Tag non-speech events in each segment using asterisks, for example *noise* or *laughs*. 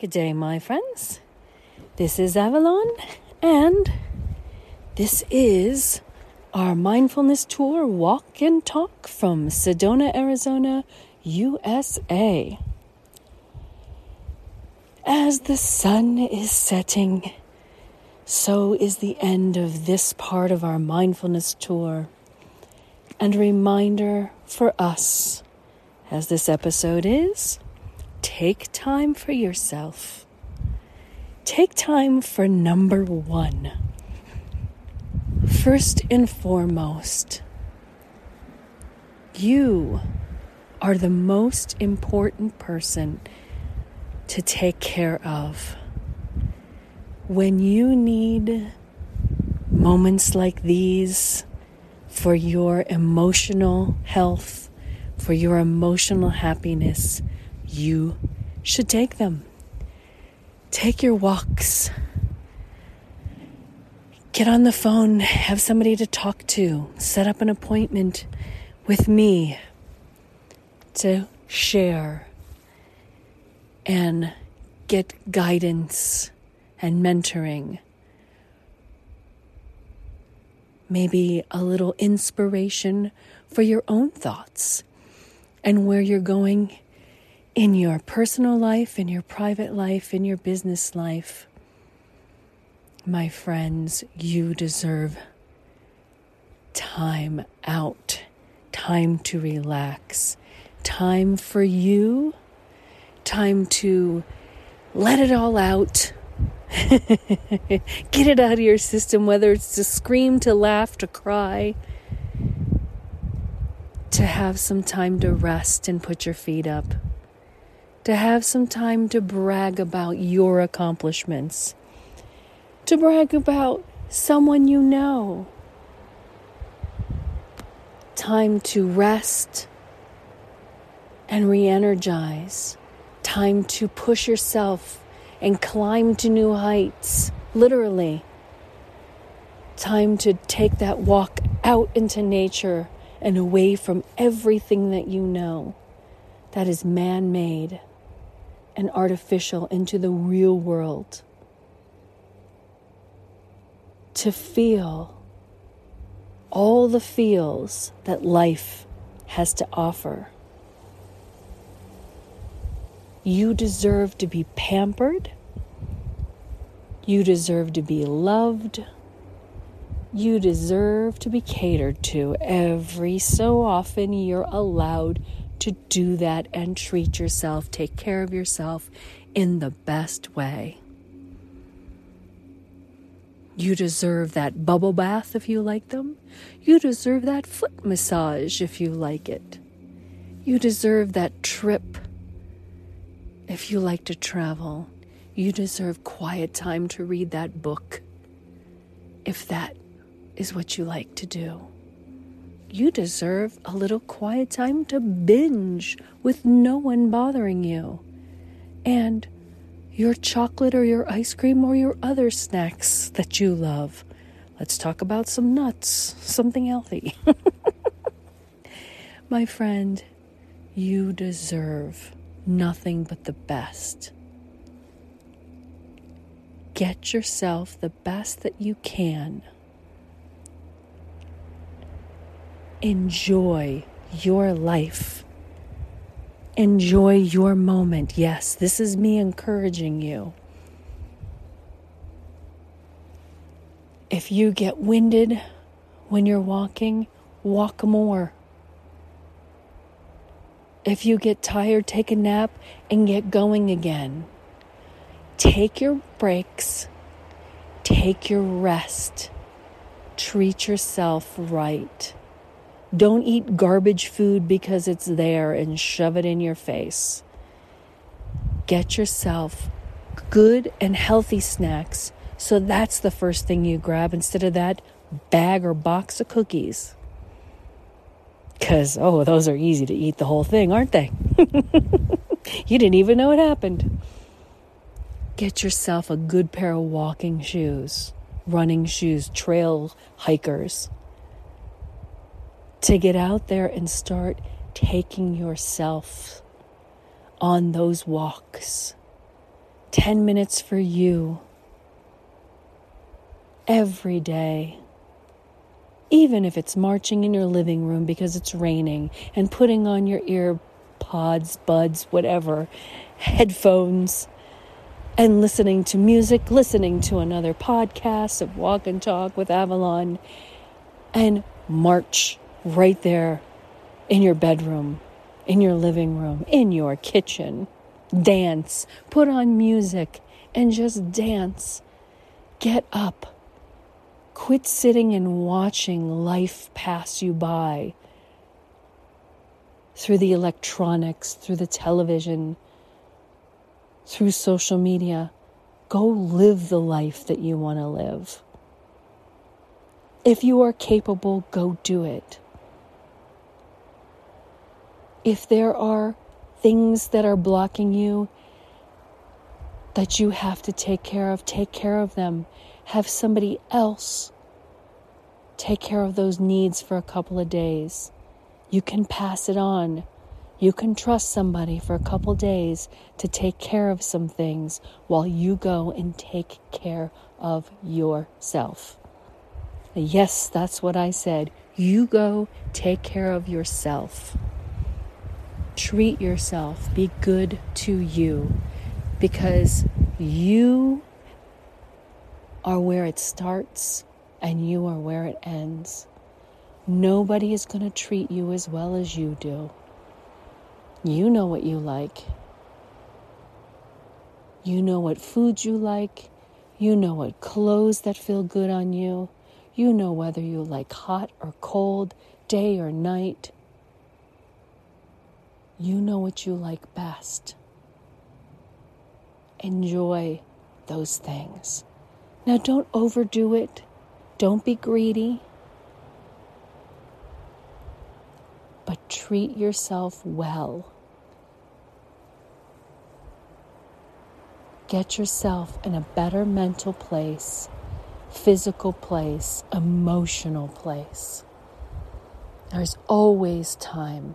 Good day, my friends. This is Avalon, and this is our mindfulness tour walk and talk from Sedona, Arizona, USA. As the sun is setting, so is the end of this part of our mindfulness tour. And a reminder for us, as this episode is, take time for yourself. Take time for number one. First and foremost, you are the most important person to take care of. When you need moments like these for your emotional health, for your emotional happiness, you should take them. Take your walks. Get on the phone, have somebody to talk to, set up an appointment with me to share and get guidance and mentoring. Maybe a little inspiration for your own thoughts and where you're going in your personal life, in your private life, in your business life. My friends, you deserve time out, time to relax, time for you, time to let it all out. *laughs* Get it out of your system, whether it's to scream, to laugh, to cry, to have some time to rest and put your feet up to have some time to brag about your accomplishments, to brag about someone you know. Time to rest and re energize. Time to push yourself and climb to new heights, literally. Time to take that walk out into nature and away from everything that you know that is man made and artificial into the real world. To feel all the feels that life has to offer. You deserve to be pampered. You deserve to be loved. You deserve to be catered to. Every so often, you're allowed to do that and treat yourself, take care of yourself in the best way. You deserve that bubble bath if you like them. You deserve that foot massage if you like it. You deserve that trip if you like to travel. You deserve quiet time to read that book if that is what you like to do you deserve a little quiet time to binge with no one bothering you. And your chocolate or your ice cream or your other snacks that you love. Let's talk about some nuts, something healthy. *laughs* My friend, you deserve nothing but the best. Get yourself the best that you can. Enjoy your life. Enjoy your moment. Yes, this is me encouraging you. If you get winded when you're walking, walk more. If you get tired, take a nap and get going again. Take your breaks, take your rest, treat yourself right. Don't eat garbage food because it's there and shove it in your face. Get yourself good and healthy snacks. So that's the first thing you grab instead of that bag or box of cookies. Because, oh, those are easy to eat the whole thing, aren't they? *laughs* you didn't even know it happened. Get yourself a good pair of walking shoes, running shoes, trail hikers to get out there and start taking yourself on those walks. 10 minutes for you every day. Even if it's marching in your living room because it's raining and putting on your ear pods, buds, whatever, headphones, and listening to music, listening to another podcast of Walk and Talk with Avalon, and march right there in your bedroom, in your living room, in your kitchen. Dance, put on music, and just dance. Get up. Quit sitting and watching life pass you by through the electronics, through the television, through social media. Go live the life that you want to live. If you are capable, go do it. If there are things that are blocking you that you have to take care of, take care of them. Have somebody else take care of those needs for a couple of days. You can pass it on. You can trust somebody for a couple days to take care of some things while you go and take care of yourself. Yes, that's what I said. You go take care of yourself. Treat yourself. Be good to you because you are where it starts and you are where it ends. Nobody is going to treat you as well as you do. You know what you like. You know what foods you like. You know what clothes that feel good on you. You know whether you like hot or cold, day or night. You know what you like best. Enjoy those things. Now, don't overdo it. Don't be greedy. But treat yourself well. Get yourself in a better mental place, physical place, emotional place. There's always time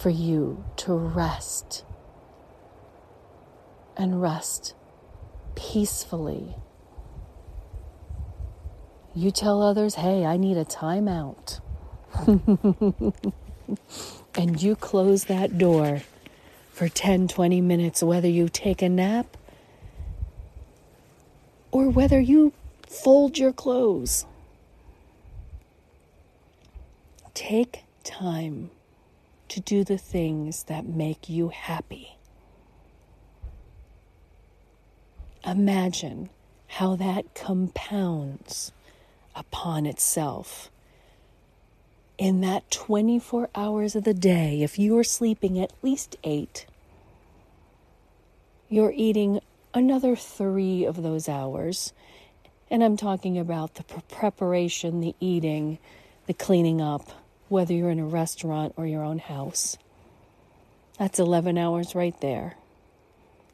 for you to rest and rest peacefully. You tell others, hey, I need a timeout. *laughs* and you close that door for 10, 20 minutes, whether you take a nap or whether you fold your clothes. Take time to do the things that make you happy. Imagine how that compounds upon itself. In that 24 hours of the day, if you are sleeping at least eight, you're eating another three of those hours. And I'm talking about the preparation, the eating, the cleaning up, whether you're in a restaurant or your own house. That's 11 hours right there.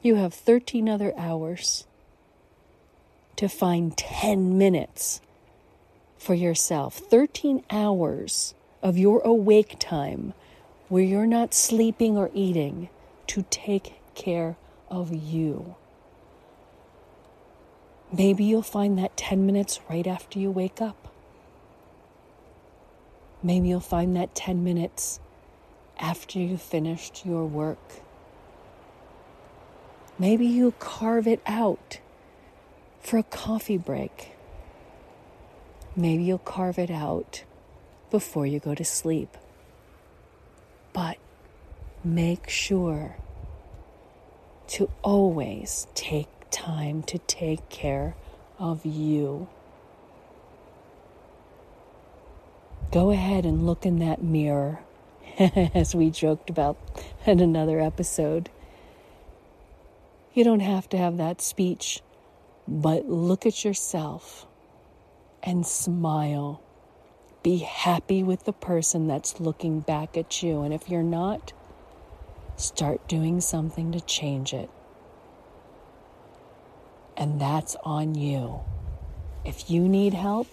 You have 13 other hours to find 10 minutes for yourself. 13 hours of your awake time where you're not sleeping or eating to take care of you. Maybe you'll find that 10 minutes right after you wake up. Maybe you'll find that 10 minutes after you've finished your work. Maybe you'll carve it out for a coffee break. Maybe you'll carve it out before you go to sleep. But make sure to always take time to take care of you. Go ahead and look in that mirror, *laughs* as we joked about in another episode. You don't have to have that speech, but look at yourself and smile. Be happy with the person that's looking back at you. And if you're not, start doing something to change it. And that's on you. If you need help,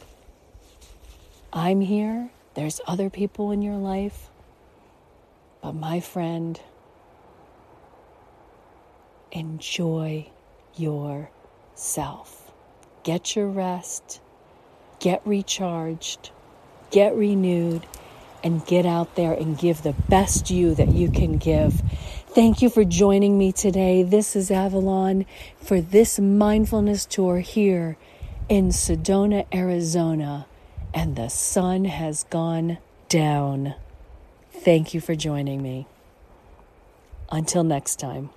I'm here, there's other people in your life, but my friend, enjoy yourself. Get your rest, get recharged, get renewed, and get out there and give the best you that you can give. Thank you for joining me today. This is Avalon for this mindfulness tour here in Sedona, Arizona, and the sun has gone down. Thank you for joining me. Until next time.